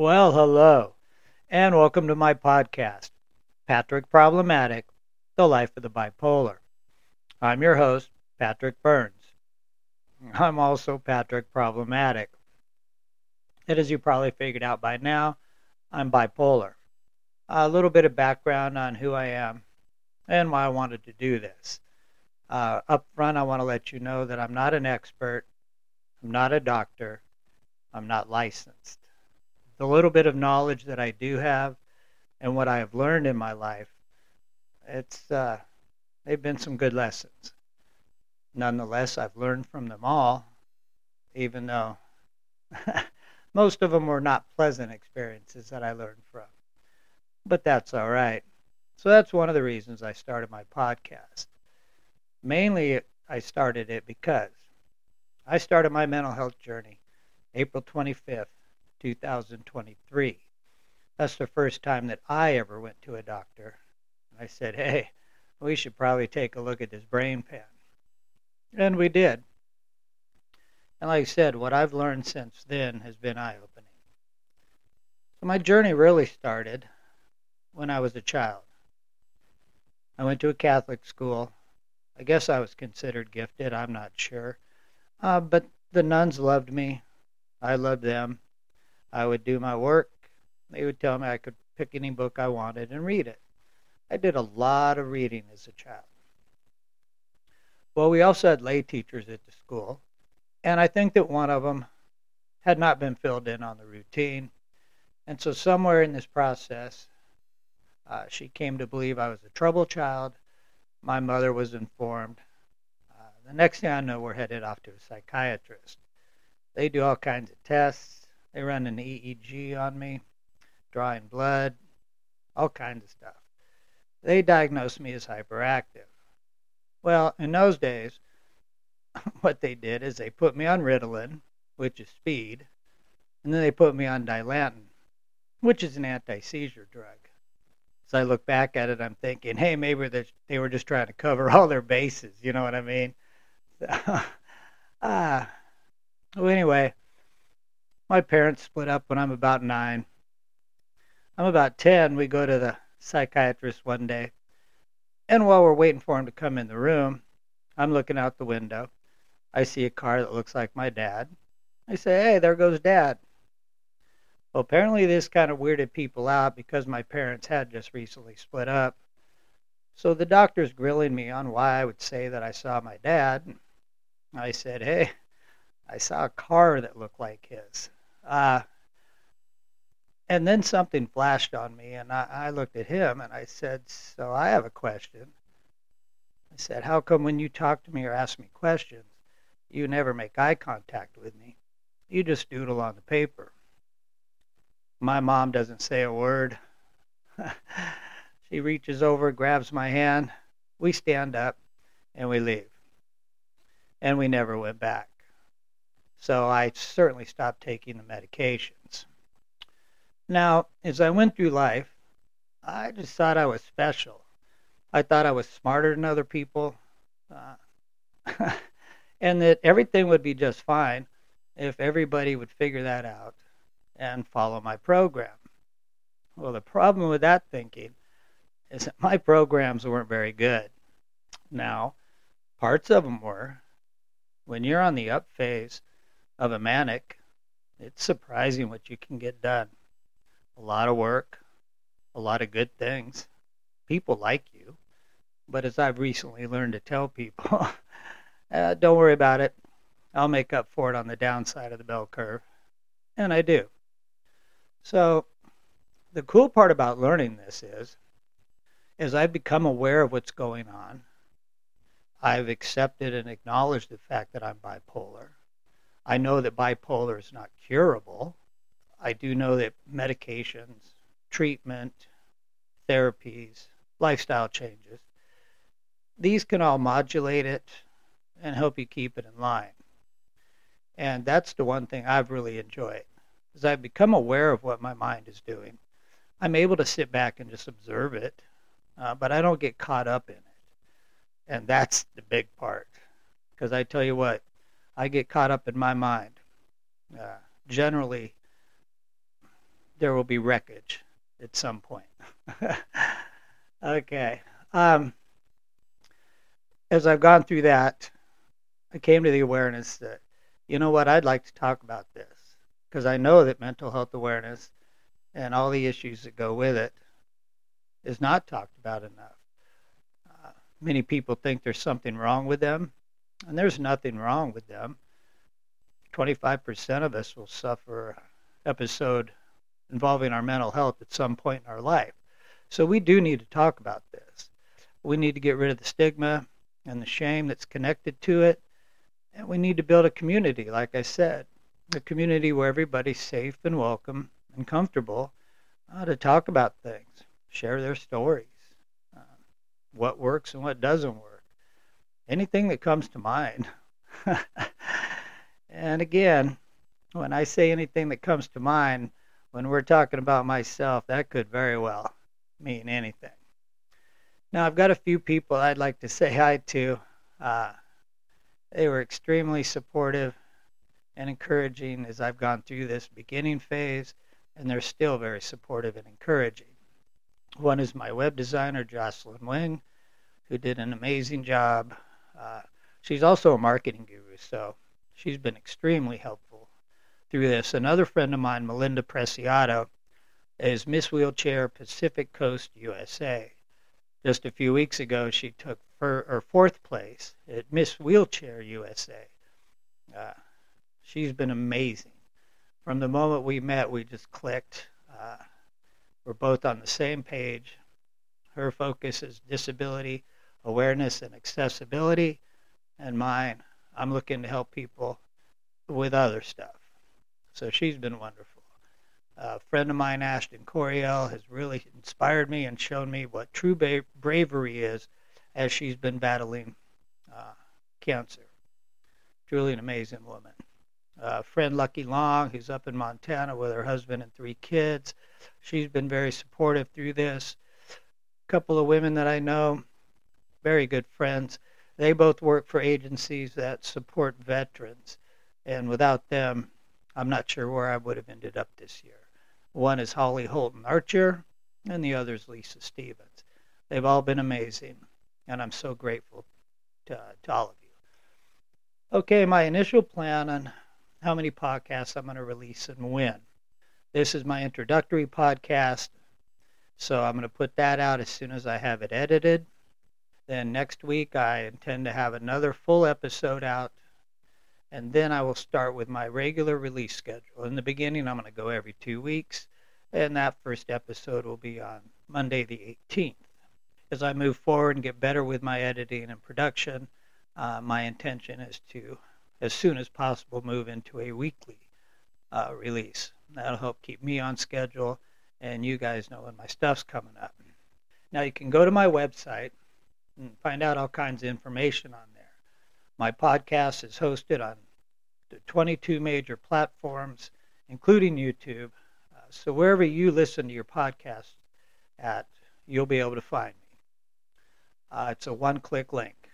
Well, hello, and welcome to my podcast, Patrick Problematic The Life of the Bipolar. I'm your host, Patrick Burns. I'm also Patrick Problematic. And as you probably figured out by now, I'm bipolar. A little bit of background on who I am and why I wanted to do this. Uh, up front, I want to let you know that I'm not an expert, I'm not a doctor, I'm not licensed. The little bit of knowledge that I do have and what I have learned in my life, it's uh, they've been some good lessons. Nonetheless, I've learned from them all, even though most of them were not pleasant experiences that I learned from. But that's all right. So that's one of the reasons I started my podcast. Mainly, I started it because I started my mental health journey April 25th, 2023. That's the first time that I ever went to a doctor. I said, hey, we should probably take a look at this brain pan. And we did. And like I said, what I've learned since then has been eye opening. So my journey really started when I was a child. I went to a Catholic school I guess I was considered gifted. I'm not sure. Uh, but the nuns loved me. I loved them. I would do my work. They would tell me I could pick any book I wanted and read it. I did a lot of reading as a child. Well, we also had lay teachers at the school, and I think that one of them had not been filled in on the routine. And so, somewhere in this process, uh, she came to believe I was a trouble child my mother was informed. Uh, the next thing I know, we're headed off to a psychiatrist. They do all kinds of tests. They run an EEG on me, drawing blood, all kinds of stuff. They diagnosed me as hyperactive. Well, in those days, what they did is they put me on Ritalin, which is speed, and then they put me on Dilantin, which is an anti seizure drug as I look back at it, I'm thinking, hey, maybe they were just trying to cover all their bases. You know what I mean? ah. Well, anyway, my parents split up when I'm about nine. I'm about 10. We go to the psychiatrist one day. And while we're waiting for him to come in the room, I'm looking out the window. I see a car that looks like my dad. I say, hey, there goes dad. Well, apparently this kind of weirded people out because my parents had just recently split up. So the doctor's grilling me on why I would say that I saw my dad. I said, hey, I saw a car that looked like his. Uh, and then something flashed on me, and I, I looked at him and I said, So I have a question. I said, How come when you talk to me or ask me questions, you never make eye contact with me? You just doodle on the paper. My mom doesn't say a word. she reaches over, grabs my hand. We stand up and we leave. And we never went back. So I certainly stopped taking the medications. Now, as I went through life, I just thought I was special. I thought I was smarter than other people. Uh, and that everything would be just fine if everybody would figure that out and follow my program. Well, the problem with that thinking is that my programs weren't very good. Now, parts of them were. When you're on the up phase of a manic, it's surprising what you can get done. A lot of work, a lot of good things. People like you. But as I've recently learned to tell people, uh, don't worry about it. I'll make up for it on the downside of the bell curve. And I do. So the cool part about learning this is as I've become aware of what's going on, I've accepted and acknowledged the fact that I'm bipolar. I know that bipolar is not curable. I do know that medications, treatment, therapies, lifestyle changes, these can all modulate it and help you keep it in line. And that's the one thing I've really enjoyed as I've become aware of what my mind is doing, I'm able to sit back and just observe it, uh, but I don't get caught up in it. And that's the big part. Because I tell you what, I get caught up in my mind. Uh, generally, there will be wreckage at some point. okay. Um, as I've gone through that, I came to the awareness that, you know what, I'd like to talk about this because I know that mental health awareness and all the issues that go with it is not talked about enough. Uh, many people think there's something wrong with them, and there's nothing wrong with them. 25% of us will suffer episode involving our mental health at some point in our life. So we do need to talk about this. We need to get rid of the stigma and the shame that's connected to it. And we need to build a community, like I said, a community where everybody's safe and welcome and comfortable uh, to talk about things, share their stories, uh, what works and what doesn't work, anything that comes to mind. and again, when I say anything that comes to mind, when we're talking about myself, that could very well mean anything. Now, I've got a few people I'd like to say hi to. Uh, they were extremely supportive and encouraging as I've gone through this beginning phase, and they're still very supportive and encouraging. One is my web designer, Jocelyn Wing, who did an amazing job. Uh, she's also a marketing guru, so she's been extremely helpful through this. Another friend of mine, Melinda Preciado, is Miss Wheelchair Pacific Coast USA. Just a few weeks ago, she took or fourth place at Miss Wheelchair USA. Uh, she's been amazing. From the moment we met, we just clicked. Uh, we're both on the same page. Her focus is disability awareness and accessibility, and mine, I'm looking to help people with other stuff. So she's been wonderful. A friend of mine, Ashton Coriel, has really inspired me and shown me what true ba- bravery is as she's been battling uh, cancer. Truly an amazing woman. Uh, friend Lucky Long, who's up in Montana with her husband and three kids. She's been very supportive through this. A couple of women that I know, very good friends. They both work for agencies that support veterans. And without them, I'm not sure where I would have ended up this year. One is Holly Holton Archer, and the other is Lisa Stevens. They've all been amazing, and I'm so grateful to, to all of you. Okay, my initial plan on how many podcasts I'm going to release and when. This is my introductory podcast, so I'm going to put that out as soon as I have it edited. Then next week, I intend to have another full episode out and then I will start with my regular release schedule. In the beginning, I'm going to go every two weeks, and that first episode will be on Monday the 18th. As I move forward and get better with my editing and production, uh, my intention is to, as soon as possible, move into a weekly uh, release. That'll help keep me on schedule and you guys know when my stuff's coming up. Now, you can go to my website and find out all kinds of information on there. My podcast is hosted on 22 major platforms, including YouTube. Uh, so wherever you listen to your podcast at, you'll be able to find me. Uh, it's a one-click link.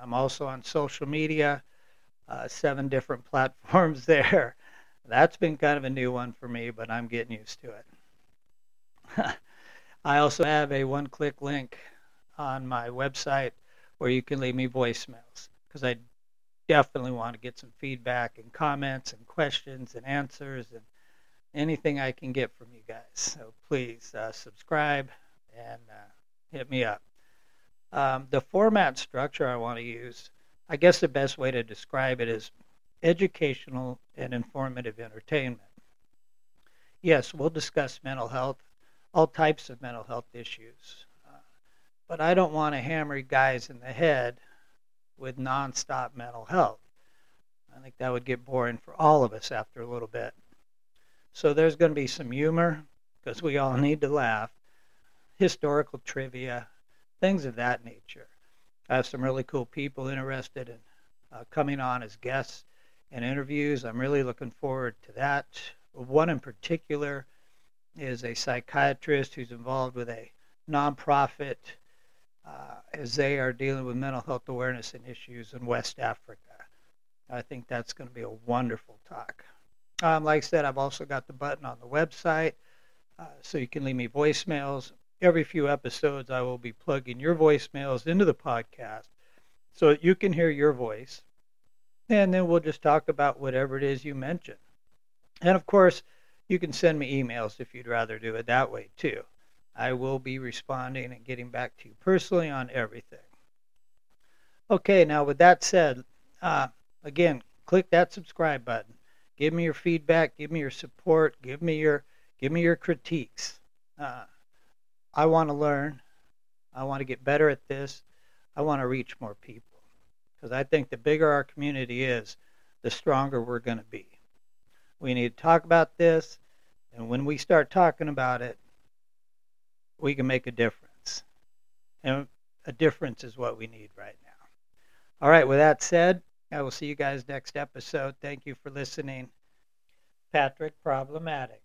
I'm also on social media, uh, seven different platforms there. That's been kind of a new one for me, but I'm getting used to it. I also have a one-click link on my website where you can leave me voicemails because I definitely want to get some feedback and comments and questions and answers and anything I can get from you guys. So please uh, subscribe and uh, hit me up. Um, the format structure I want to use, I guess the best way to describe it is educational and informative entertainment. Yes, we'll discuss mental health, all types of mental health issues, but I don't want to hammer guys in the head with nonstop mental health. I think that would get boring for all of us after a little bit. So there's going to be some humor because we all need to laugh, historical trivia, things of that nature. I have some really cool people interested in uh, coming on as guests and interviews. I'm really looking forward to that. One in particular is a psychiatrist who's involved with a nonprofit uh, as they are dealing with mental health awareness and issues in West Africa. I think that's going to be a wonderful talk. Um, like I said, I've also got the button on the website uh, so you can leave me voicemails. Every few episodes, I will be plugging your voicemails into the podcast so that you can hear your voice. And then we'll just talk about whatever it is you mention. And of course, you can send me emails if you'd rather do it that way too. I will be responding and getting back to you personally on everything. Okay, now with that said, uh, again, click that subscribe button. Give me your feedback. Give me your support. Give me your give me your critiques. Uh, I want to learn. I want to get better at this. I want to reach more people because I think the bigger our community is, the stronger we're going to be. We need to talk about this, and when we start talking about it, we can make a difference. And a difference is what we need right now. All right, with that said, I will see you guys next episode. Thank you for listening. Patrick Problematic.